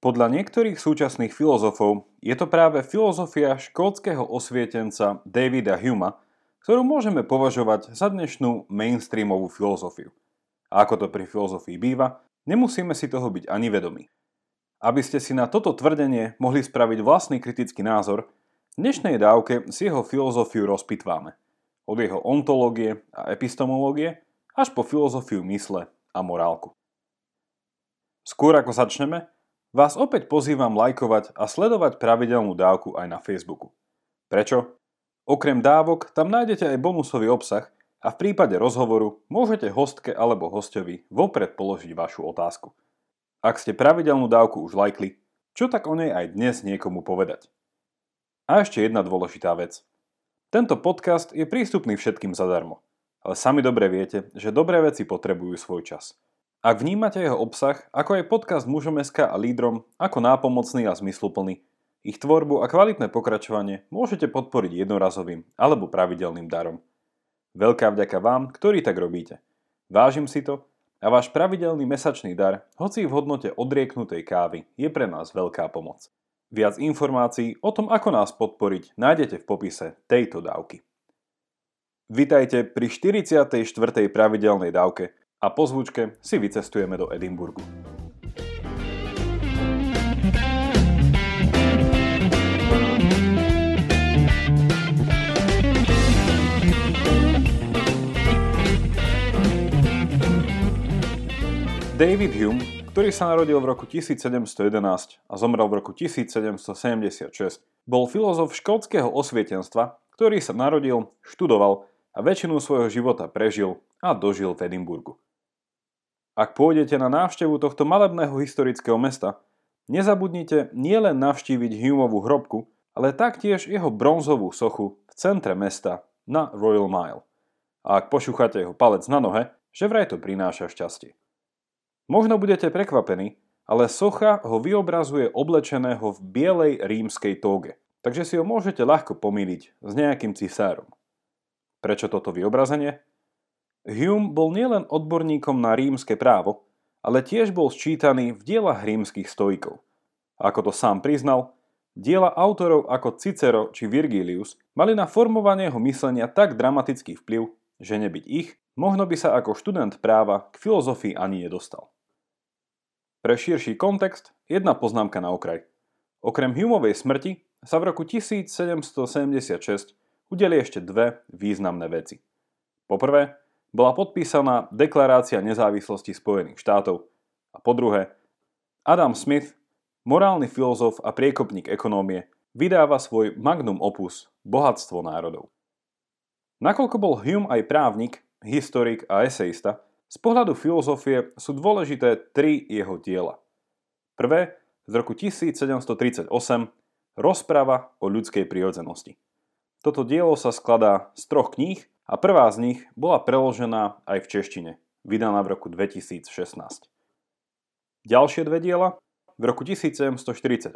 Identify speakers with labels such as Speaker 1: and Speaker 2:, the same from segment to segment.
Speaker 1: Podľa niektorých súčasných filozofov je to práve filozofia škótskeho osvietenca Davida Huma, ktorú môžeme považovať za dnešnú mainstreamovú filozofiu. A ako to pri filozofii býva, nemusíme si toho byť ani vedomí. Aby ste si na toto tvrdenie mohli spraviť vlastný kritický názor, v dnešnej dávke si jeho filozofiu rozpitváme. Od jeho ontológie a epistemológie až po filozofiu mysle a morálku. Skôr ako začneme, Vás opäť pozývam lajkovať a sledovať pravidelnú dávku aj na Facebooku. Prečo? Okrem dávok tam nájdete aj bonusový obsah a v prípade rozhovoru môžete hostke alebo hostovi vopred položiť vašu otázku. Ak ste pravidelnú dávku už lajkli, čo tak o nej aj dnes niekomu povedať? A ešte jedna dôležitá vec. Tento podcast je prístupný všetkým zadarmo, ale sami dobre viete, že dobré veci potrebujú svoj čas. Ak vnímate jeho obsah, ako je podcast Mužom SK a lídrom, ako nápomocný a zmysluplný, ich tvorbu a kvalitné pokračovanie môžete podporiť jednorazovým alebo pravidelným darom. Veľká vďaka vám, ktorí tak robíte. Vážim si to a váš pravidelný mesačný dar, hoci v hodnote odrieknutej kávy, je pre nás veľká pomoc. Viac informácií o tom, ako nás podporiť, nájdete v popise tejto dávky. Vitajte pri 44. pravidelnej dávke, a po zvučke si vycestujeme do Edinburgu. David Hume, ktorý sa narodil v roku 1711 a zomrel v roku 1776, bol filozof škótskeho osvietenstva, ktorý sa narodil, študoval a väčšinu svojho života prežil a dožil v Edinburgu. Ak pôjdete na návštevu tohto malebného historického mesta, nezabudnite nielen navštíviť Humeovú hrobku, ale taktiež jeho bronzovú sochu v centre mesta na Royal Mile. A ak pošúchate jeho palec na nohe, že vraj to prináša šťastie. Možno budete prekvapení, ale socha ho vyobrazuje oblečeného v bielej rímskej tóge, takže si ho môžete ľahko pomýliť s nejakým cisárom. Prečo toto vyobrazenie? Hume bol nielen odborníkom na rímske právo, ale tiež bol sčítaný v dielach rímskych stoikov. Ako to sám priznal, diela autorov ako Cicero či Virgilius mali na formovanie jeho myslenia tak dramatický vplyv, že nebyť ich, možno by sa ako študent práva k filozofii ani nedostal. Pre širší kontext jedna poznámka na okraj. Okrem Humeovej smrti sa v roku 1776 udeli ešte dve významné veci. Poprvé, bola podpísaná Deklarácia nezávislosti Spojených štátov a po druhé, Adam Smith, morálny filozof a priekopník ekonómie, vydáva svoj magnum opus Bohatstvo národov. Nakoľko bol Hume aj právnik, historik a eseista, z pohľadu filozofie sú dôležité tri jeho diela. Prvé, z roku 1738, Rozprava o ľudskej prírodzenosti. Toto dielo sa skladá z troch kníh a prvá z nich bola preložená aj v češtine, vydaná v roku 2016. Ďalšie dve diela, v roku 1748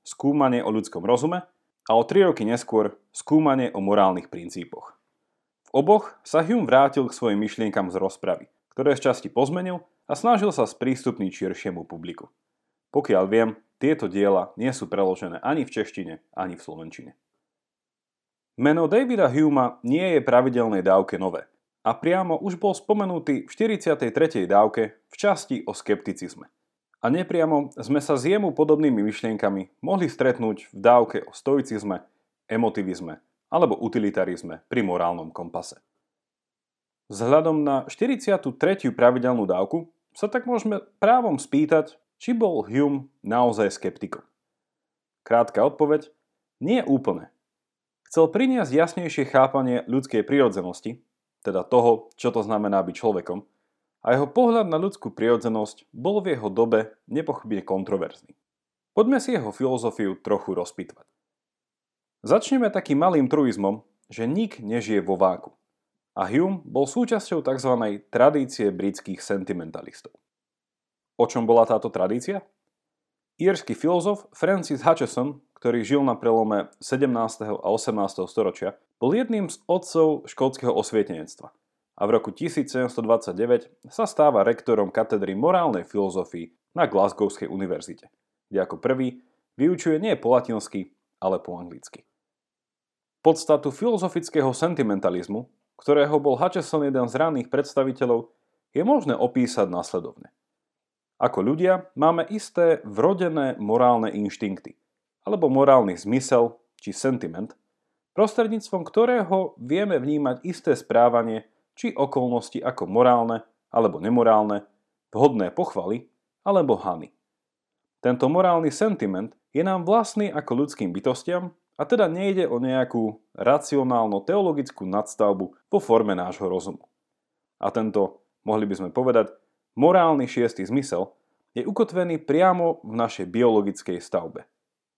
Speaker 1: Skúmanie o ľudskom rozume a o tri roky neskôr Skúmanie o morálnych princípoch. V oboch sa Hume vrátil k svojim myšlienkam z rozpravy, ktoré z časti pozmenil a snažil sa sprístupniť širšiemu publiku. Pokiaľ viem, tieto diela nie sú preložené ani v češtine, ani v slovenčine. Meno Davida Huma nie je pravidelnej dávke nové a priamo už bol spomenutý v 43. dávke v časti o skepticizme. A nepriamo sme sa s jemu podobnými myšlienkami mohli stretnúť v dávke o stoicizme, emotivizme alebo utilitarizme pri morálnom kompase. Vzhľadom na 43. pravidelnú dávku sa tak môžeme právom spýtať, či bol Hume naozaj skeptikom. Krátka odpoveď, nie úplne. Chcel priniesť jasnejšie chápanie ľudskej prirodzenosti, teda toho, čo to znamená byť človekom, a jeho pohľad na ľudskú prirodzenosť bol v jeho dobe nepochybne kontroverzný. Poďme si jeho filozofiu trochu rozpitvať. Začneme takým malým truizmom, že nik nežije vo váku. A Hume bol súčasťou tzv. tradície britských sentimentalistov. O čom bola táto tradícia? Írsky filozof Francis Hutcheson ktorý žil na prelome 17. a 18. storočia, bol jedným z otcov škótskeho osvietenectva a v roku 1729 sa stáva rektorom katedry morálnej filozofii na Glasgowskej univerzite, kde ako prvý vyučuje nie po latinsky, ale po anglicky. Podstatu filozofického sentimentalizmu, ktorého bol Hutcheson jeden z ranných predstaviteľov, je možné opísať následovne. Ako ľudia máme isté vrodené morálne inštinkty, alebo morálny zmysel či sentiment, prostredníctvom ktorého vieme vnímať isté správanie či okolnosti ako morálne alebo nemorálne, vhodné pochvaly alebo hany. Tento morálny sentiment je nám vlastný ako ľudským bytostiam a teda nejde o nejakú racionálno-teologickú nadstavbu vo forme nášho rozumu. A tento, mohli by sme povedať, morálny šiestý zmysel je ukotvený priamo v našej biologickej stavbe,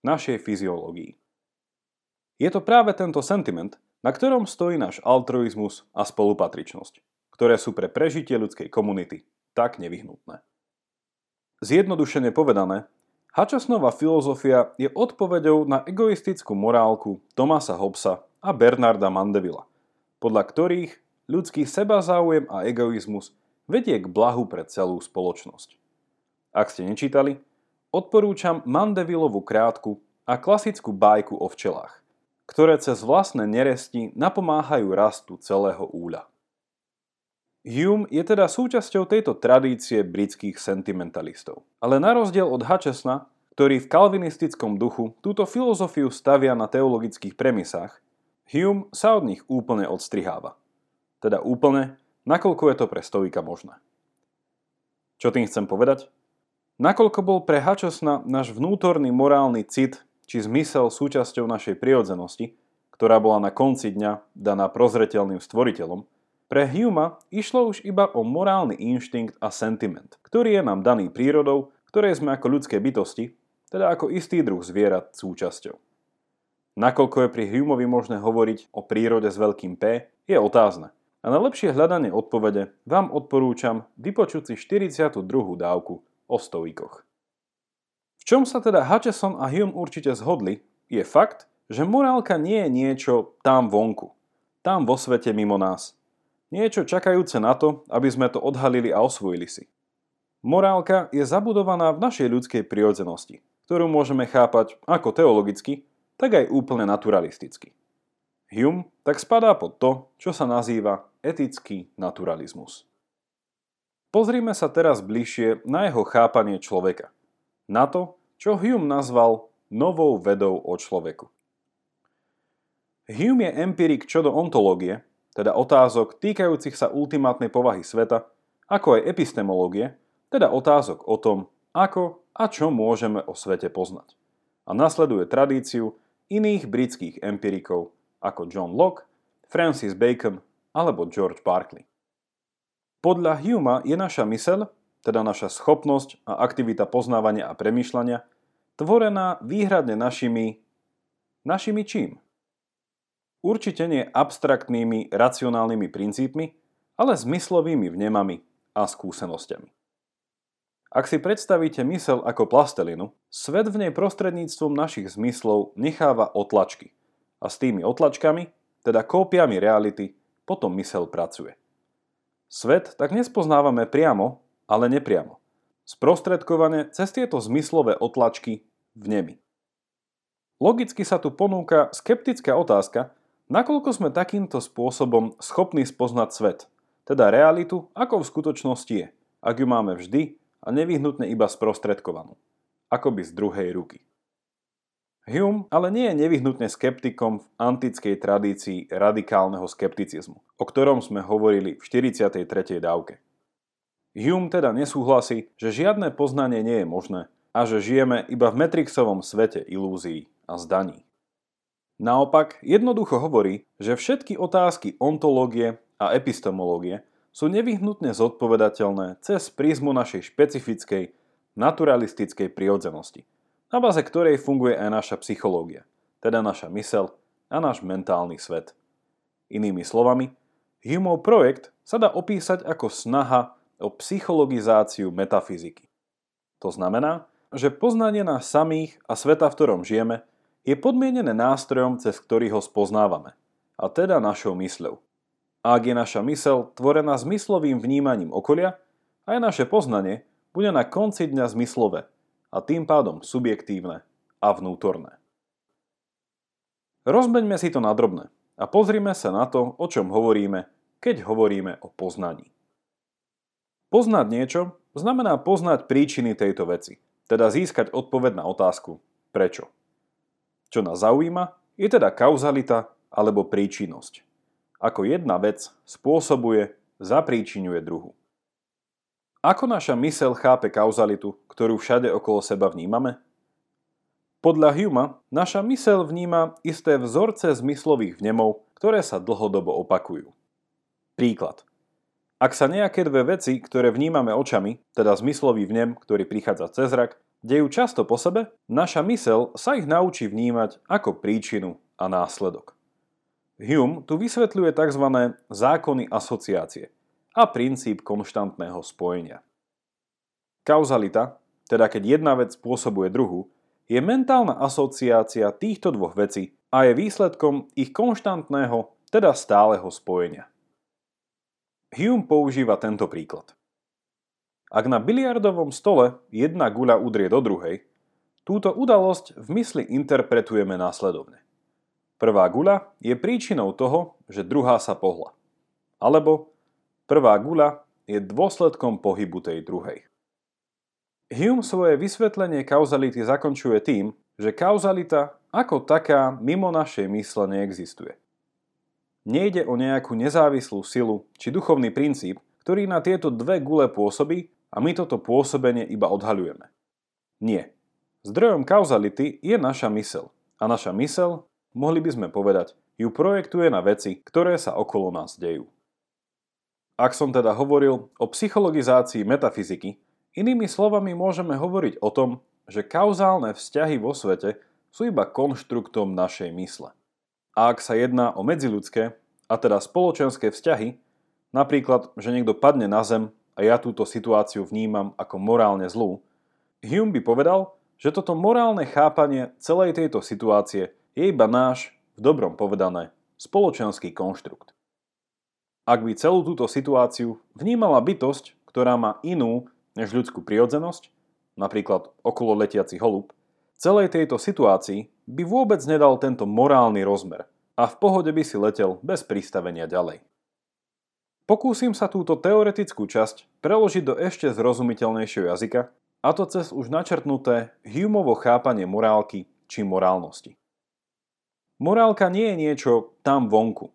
Speaker 1: našej fyziológii. Je to práve tento sentiment, na ktorom stojí náš altruizmus a spolupatričnosť, ktoré sú pre prežitie ľudskej komunity tak nevyhnutné. Zjednodušene povedané, Hačasnová filozofia je odpoveďou na egoistickú morálku Tomasa Hobbesa a Bernarda Mandevilla, podľa ktorých ľudský sebazáujem a egoizmus vedie k blahu pre celú spoločnosť. Ak ste nečítali, odporúčam Mandevillovú krátku a klasickú bajku o včelách ktoré cez vlastné neresti napomáhajú rastu celého úľa. Hume je teda súčasťou tejto tradície britských sentimentalistov. Ale na rozdiel od Hutchesona, ktorý v kalvinistickom duchu túto filozofiu stavia na teologických premisách, Hume sa od nich úplne odstriháva. Teda úplne, nakoľko je to pre stovika možné. Čo tým chcem povedať? Nakoľko bol pre Hutchesona náš vnútorný morálny cit či zmysel súčasťou našej prirodzenosti, ktorá bola na konci dňa daná prozreteľným stvoriteľom, pre Huma išlo už iba o morálny inštinkt a sentiment, ktorý je nám daný prírodou, ktorej sme ako ľudské bytosti, teda ako istý druh zvierat súčasťou. Nakoľko je pri Humeovi možné hovoriť o prírode s veľkým P, je otázne. A na lepšie hľadanie odpovede vám odporúčam vypočuť si 42. dávku o stoikoch. V čom sa teda Hutcheson a Hume určite zhodli, je fakt, že morálka nie je niečo tam vonku, tam vo svete mimo nás. Niečo čakajúce na to, aby sme to odhalili a osvojili si. Morálka je zabudovaná v našej ľudskej prirodzenosti, ktorú môžeme chápať ako teologicky, tak aj úplne naturalisticky. Hume tak spadá pod to, čo sa nazýva etický naturalizmus. Pozrime sa teraz bližšie na jeho chápanie človeka – na to, čo Hume nazval novou vedou o človeku. Hume je empirik čo do ontológie, teda otázok týkajúcich sa ultimátnej povahy sveta, ako aj epistemológie, teda otázok o tom, ako a čo môžeme o svete poznať. A nasleduje tradíciu iných britských empirikov ako John Locke, Francis Bacon alebo George Berkeley. Podľa Huma je naša myseľ teda naša schopnosť a aktivita poznávania a premýšľania, tvorená výhradne našimi... našimi čím? Určite nie abstraktnými, racionálnymi princípmi, ale zmyslovými vnemami a skúsenosťami. Ak si predstavíte mysel ako plastelinu, svet v nej prostredníctvom našich zmyslov necháva otlačky. A s tými otlačkami, teda kópiami reality, potom mysel pracuje. Svet tak nespoznávame priamo, ale nepriamo. Sprostredkovane cez tieto zmyslové otlačky v nebi. Logicky sa tu ponúka skeptická otázka, nakoľko sme takýmto spôsobom schopní spoznať svet, teda realitu, ako v skutočnosti je, ak ju máme vždy a nevyhnutne iba sprostredkovanú, akoby z druhej ruky. Hume ale nie je nevyhnutne skeptikom v antickej tradícii radikálneho skepticizmu, o ktorom sme hovorili v 43. dávke. Hume teda nesúhlasí, že žiadne poznanie nie je možné a že žijeme iba v metrixovom svete ilúzií a zdaní. Naopak, jednoducho hovorí, že všetky otázky ontológie a epistemológie sú nevyhnutne zodpovedateľné cez prízmu našej špecifickej, naturalistickej prirodzenosti, na báze ktorej funguje aj naša psychológia, teda naša mysel a náš mentálny svet. Inými slovami, Humeov projekt sa dá opísať ako snaha o psychologizáciu metafyziky. To znamená, že poznanie nás samých a sveta, v ktorom žijeme, je podmienené nástrojom, cez ktorý ho spoznávame, a teda našou mysľou. Ak je naša mysel tvorená zmyslovým vnímaním okolia, aj naše poznanie bude na konci dňa zmyslové a tým pádom subjektívne a vnútorné. Rozmeňme si to na drobné a pozrime sa na to, o čom hovoríme, keď hovoríme o poznaní. Poznať niečo znamená poznať príčiny tejto veci, teda získať odpoveď na otázku prečo. Čo nás zaujíma, je teda kauzalita alebo príčinnosť. Ako jedna vec spôsobuje, zapríčinuje druhu. Ako naša mysel chápe kauzalitu, ktorú všade okolo seba vnímame? Podľa Huma, naša mysel vníma isté vzorce zmyslových vnemov, ktoré sa dlhodobo opakujú. Príklad. Ak sa nejaké dve veci, ktoré vnímame očami, teda zmyslový vnem, ktorý prichádza cez zrak, dejú často po sebe, naša mysel sa ich naučí vnímať ako príčinu a následok. Hume tu vysvetľuje tzv. zákony asociácie – a princíp konštantného spojenia. Kauzalita, teda keď jedna vec spôsobuje druhu, je mentálna asociácia týchto dvoch vecí a je výsledkom ich konštantného, teda stáleho spojenia. Hume používa tento príklad. Ak na biliardovom stole jedna guľa udrie do druhej, túto udalosť v mysli interpretujeme následovne. Prvá guľa je príčinou toho, že druhá sa pohla. Alebo Prvá guľa je dôsledkom pohybu tej druhej. Hume svoje vysvetlenie kauzality zakončuje tým, že kauzalita ako taká mimo našej mysle neexistuje. Nejde o nejakú nezávislú silu či duchovný princíp, ktorý na tieto dve gule pôsobí a my toto pôsobenie iba odhaľujeme. Nie. Zdrojom kauzality je naša mysel a naša mysel, mohli by sme povedať, ju projektuje na veci, ktoré sa okolo nás dejú. Ak som teda hovoril o psychologizácii metafyziky, inými slovami môžeme hovoriť o tom, že kauzálne vzťahy vo svete sú iba konštruktom našej mysle. A ak sa jedná o medziludské, a teda spoločenské vzťahy, napríklad, že niekto padne na zem a ja túto situáciu vnímam ako morálne zlú, Hume by povedal, že toto morálne chápanie celej tejto situácie je iba náš, v dobrom povedané, spoločenský konštrukt. Ak by celú túto situáciu vnímala bytosť, ktorá má inú než ľudskú prirodzenosť, napríklad okolo letiaci holub, celej tejto situácii by vôbec nedal tento morálny rozmer a v pohode by si letel bez pristavenia ďalej. Pokúsim sa túto teoretickú časť preložiť do ešte zrozumiteľnejšieho jazyka, a to cez už načrtnuté Humeovo chápanie morálky či morálnosti. Morálka nie je niečo tam vonku,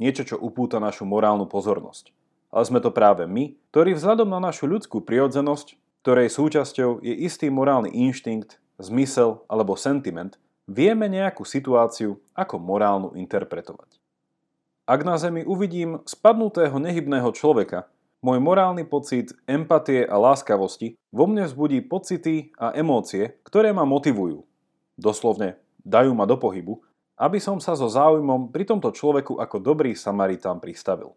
Speaker 1: niečo, čo upúta našu morálnu pozornosť. Ale sme to práve my, ktorí vzhľadom na našu ľudskú prirodzenosť, ktorej súčasťou je istý morálny inštinkt, zmysel alebo sentiment, vieme nejakú situáciu ako morálnu interpretovať. Ak na Zemi uvidím spadnutého nehybného človeka, môj morálny pocit empatie a láskavosti vo mne vzbudí pocity a emócie, ktoré ma motivujú. Doslovne dajú ma do pohybu aby som sa so záujmom pri tomto človeku ako dobrý Samaritán pristavil.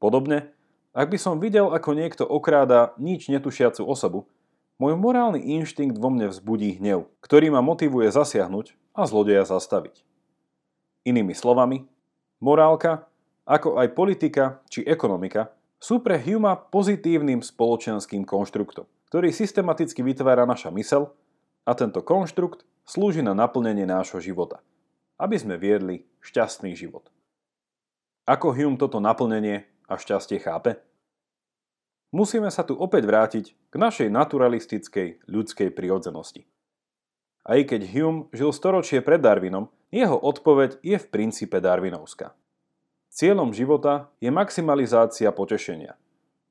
Speaker 1: Podobne, ak by som videl, ako niekto okráda nič netušiacu osobu, môj morálny inštinkt vo mne vzbudí hnev, ktorý ma motivuje zasiahnuť a zlodeja zastaviť. Inými slovami, morálka, ako aj politika či ekonomika, sú pre Huma pozitívnym spoločenským konštruktom, ktorý systematicky vytvára naša mysel a tento konštrukt slúži na naplnenie nášho života – aby sme viedli šťastný život. Ako Hume toto naplnenie a šťastie chápe? Musíme sa tu opäť vrátiť k našej naturalistickej ľudskej prirodzenosti. Aj keď Hume žil storočie pred Darwinom, jeho odpoveď je v princípe darwinovská. Cieľom života je maximalizácia potešenia,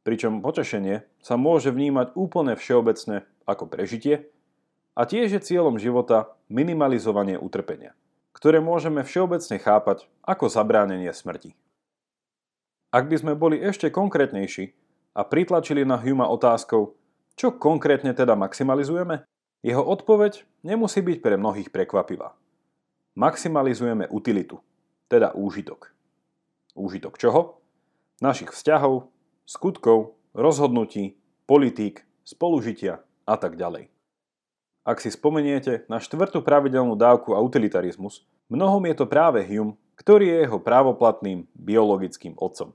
Speaker 1: pričom potešenie sa môže vnímať úplne všeobecne ako prežitie a tiež je cieľom života minimalizovanie utrpenia ktoré môžeme všeobecne chápať ako zabránenie smrti. Ak by sme boli ešte konkrétnejší a pritlačili na Huma otázkou, čo konkrétne teda maximalizujeme, jeho odpoveď nemusí byť pre mnohých prekvapivá. Maximalizujeme utilitu, teda úžitok. Úžitok čoho? Našich vzťahov, skutkov, rozhodnutí, politík, spolužitia a tak ďalej. Ak si spomeniete na štvrtú pravidelnú dávku a utilitarizmus, mnohom je to práve Hume, ktorý je jeho právoplatným biologickým otcom.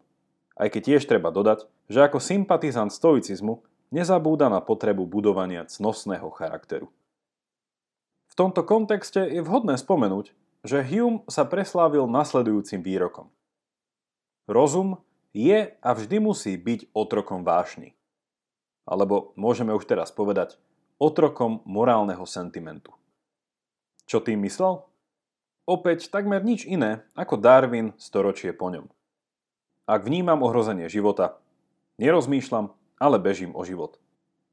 Speaker 1: Aj keď tiež treba dodať, že ako sympatizant stoicizmu nezabúda na potrebu budovania cnostného charakteru. V tomto kontexte je vhodné spomenúť, že Hume sa preslávil nasledujúcim výrokom. Rozum je a vždy musí byť otrokom vášny. Alebo môžeme už teraz povedať otrokom morálneho sentimentu. Čo tým myslel? Opäť takmer nič iné ako Darwin storočie po ňom. Ak vnímam ohrozenie života, nerozmýšľam, ale bežím o život.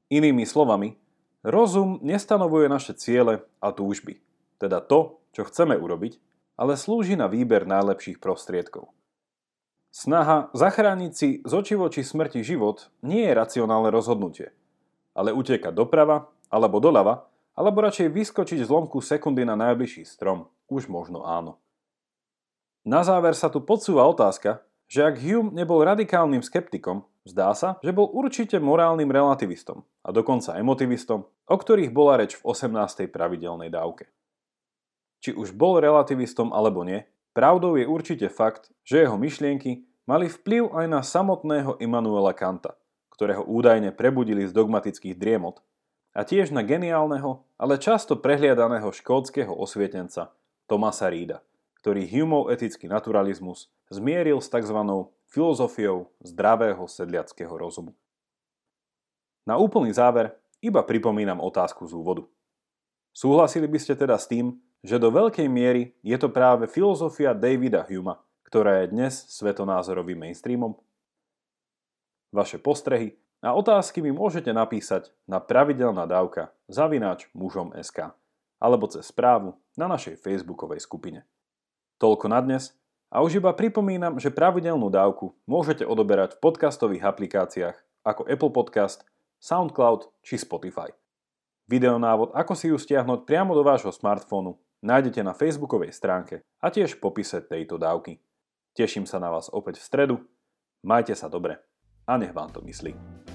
Speaker 1: Inými slovami, rozum nestanovuje naše ciele a túžby, teda to, čo chceme urobiť, ale slúži na výber najlepších prostriedkov. Snaha zachrániť si z voči smrti život nie je racionálne rozhodnutie, ale utekať doprava alebo doľava, alebo radšej vyskočiť z lomku sekundy na najbližší strom, už možno áno. Na záver sa tu podsúva otázka, že ak Hume nebol radikálnym skeptikom, zdá sa, že bol určite morálnym relativistom a dokonca emotivistom, o ktorých bola reč v 18. pravidelnej dávke. Či už bol relativistom alebo nie, Pravdou je určite fakt, že jeho myšlienky mali vplyv aj na samotného Immanuela Kanta, ktorého údajne prebudili z dogmatických driemot, a tiež na geniálneho, ale často prehliadaného škótskeho osvietenca Tomasa Rída, ktorý Humeov etický naturalizmus zmieril s tzv. filozofiou zdravého sedliackého rozumu. Na úplný záver iba pripomínam otázku z úvodu. Súhlasili by ste teda s tým, že do veľkej miery je to práve filozofia Davida Huma, ktorá je dnes svetonázorovým mainstreamom? Vaše postrehy a otázky mi môžete napísať na pravidelná dávka zavináč mužom SK alebo cez správu na našej facebookovej skupine. Toľko na dnes a už iba pripomínam, že pravidelnú dávku môžete odoberať v podcastových aplikáciách ako Apple Podcast, SoundCloud či Spotify. Videonávod, ako si ju stiahnuť priamo do vášho smartfónu, nájdete na facebookovej stránke a tiež v popise tejto dávky. Teším sa na vás opäť v stredu, majte sa dobre a nech vám to myslí.